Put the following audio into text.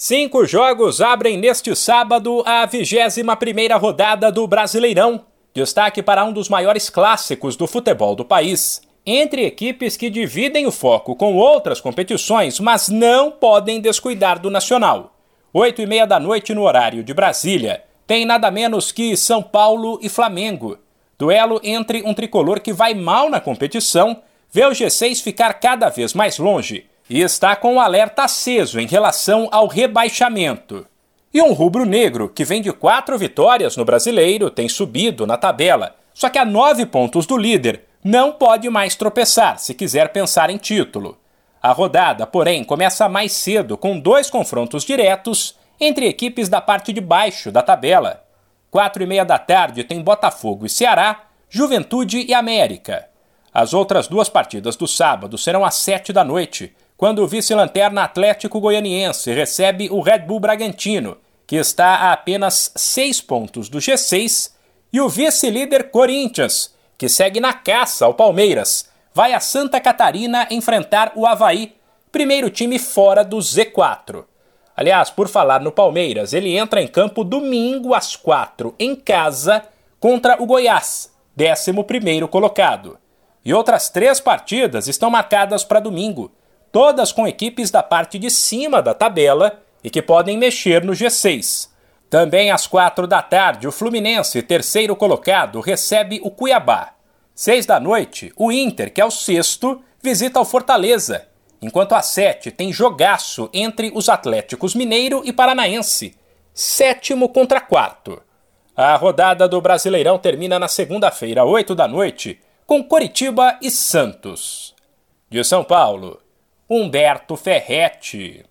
Cinco jogos abrem neste sábado a 21ª rodada do Brasileirão. Destaque para um dos maiores clássicos do futebol do país. Entre equipes que dividem o foco com outras competições, mas não podem descuidar do Nacional. Oito e meia da noite no horário de Brasília. Tem nada menos que São Paulo e Flamengo. Duelo entre um tricolor que vai mal na competição, vê o G6 ficar cada vez mais longe e está com o alerta aceso em relação ao rebaixamento. E um rubro-negro que vem de quatro vitórias no brasileiro tem subido na tabela, só que a nove pontos do líder não pode mais tropeçar se quiser pensar em título. A rodada, porém, começa mais cedo com dois confrontos diretos entre equipes da parte de baixo da tabela. Quatro e meia da tarde tem Botafogo e Ceará, Juventude e América. As outras duas partidas do sábado serão às sete da noite, quando o vice-lanterna Atlético Goianiense recebe o Red Bull Bragantino, que está a apenas seis pontos do G6, e o vice-líder Corinthians, que segue na caça ao Palmeiras, vai a Santa Catarina enfrentar o Havaí, primeiro time fora do Z4. Aliás, por falar no Palmeiras, ele entra em campo domingo às quatro, em casa, contra o Goiás, 11 colocado. E outras três partidas estão marcadas para domingo todas com equipes da parte de cima da tabela e que podem mexer no G6. Também às quatro da tarde, o Fluminense, terceiro colocado, recebe o Cuiabá. Seis da noite, o Inter, que é o sexto, visita o Fortaleza, enquanto às sete tem jogaço entre os Atléticos Mineiro e Paranaense, sétimo contra quarto. A rodada do Brasileirão termina na segunda-feira, oito da noite, com Coritiba e Santos. De São Paulo, Humberto Ferretti.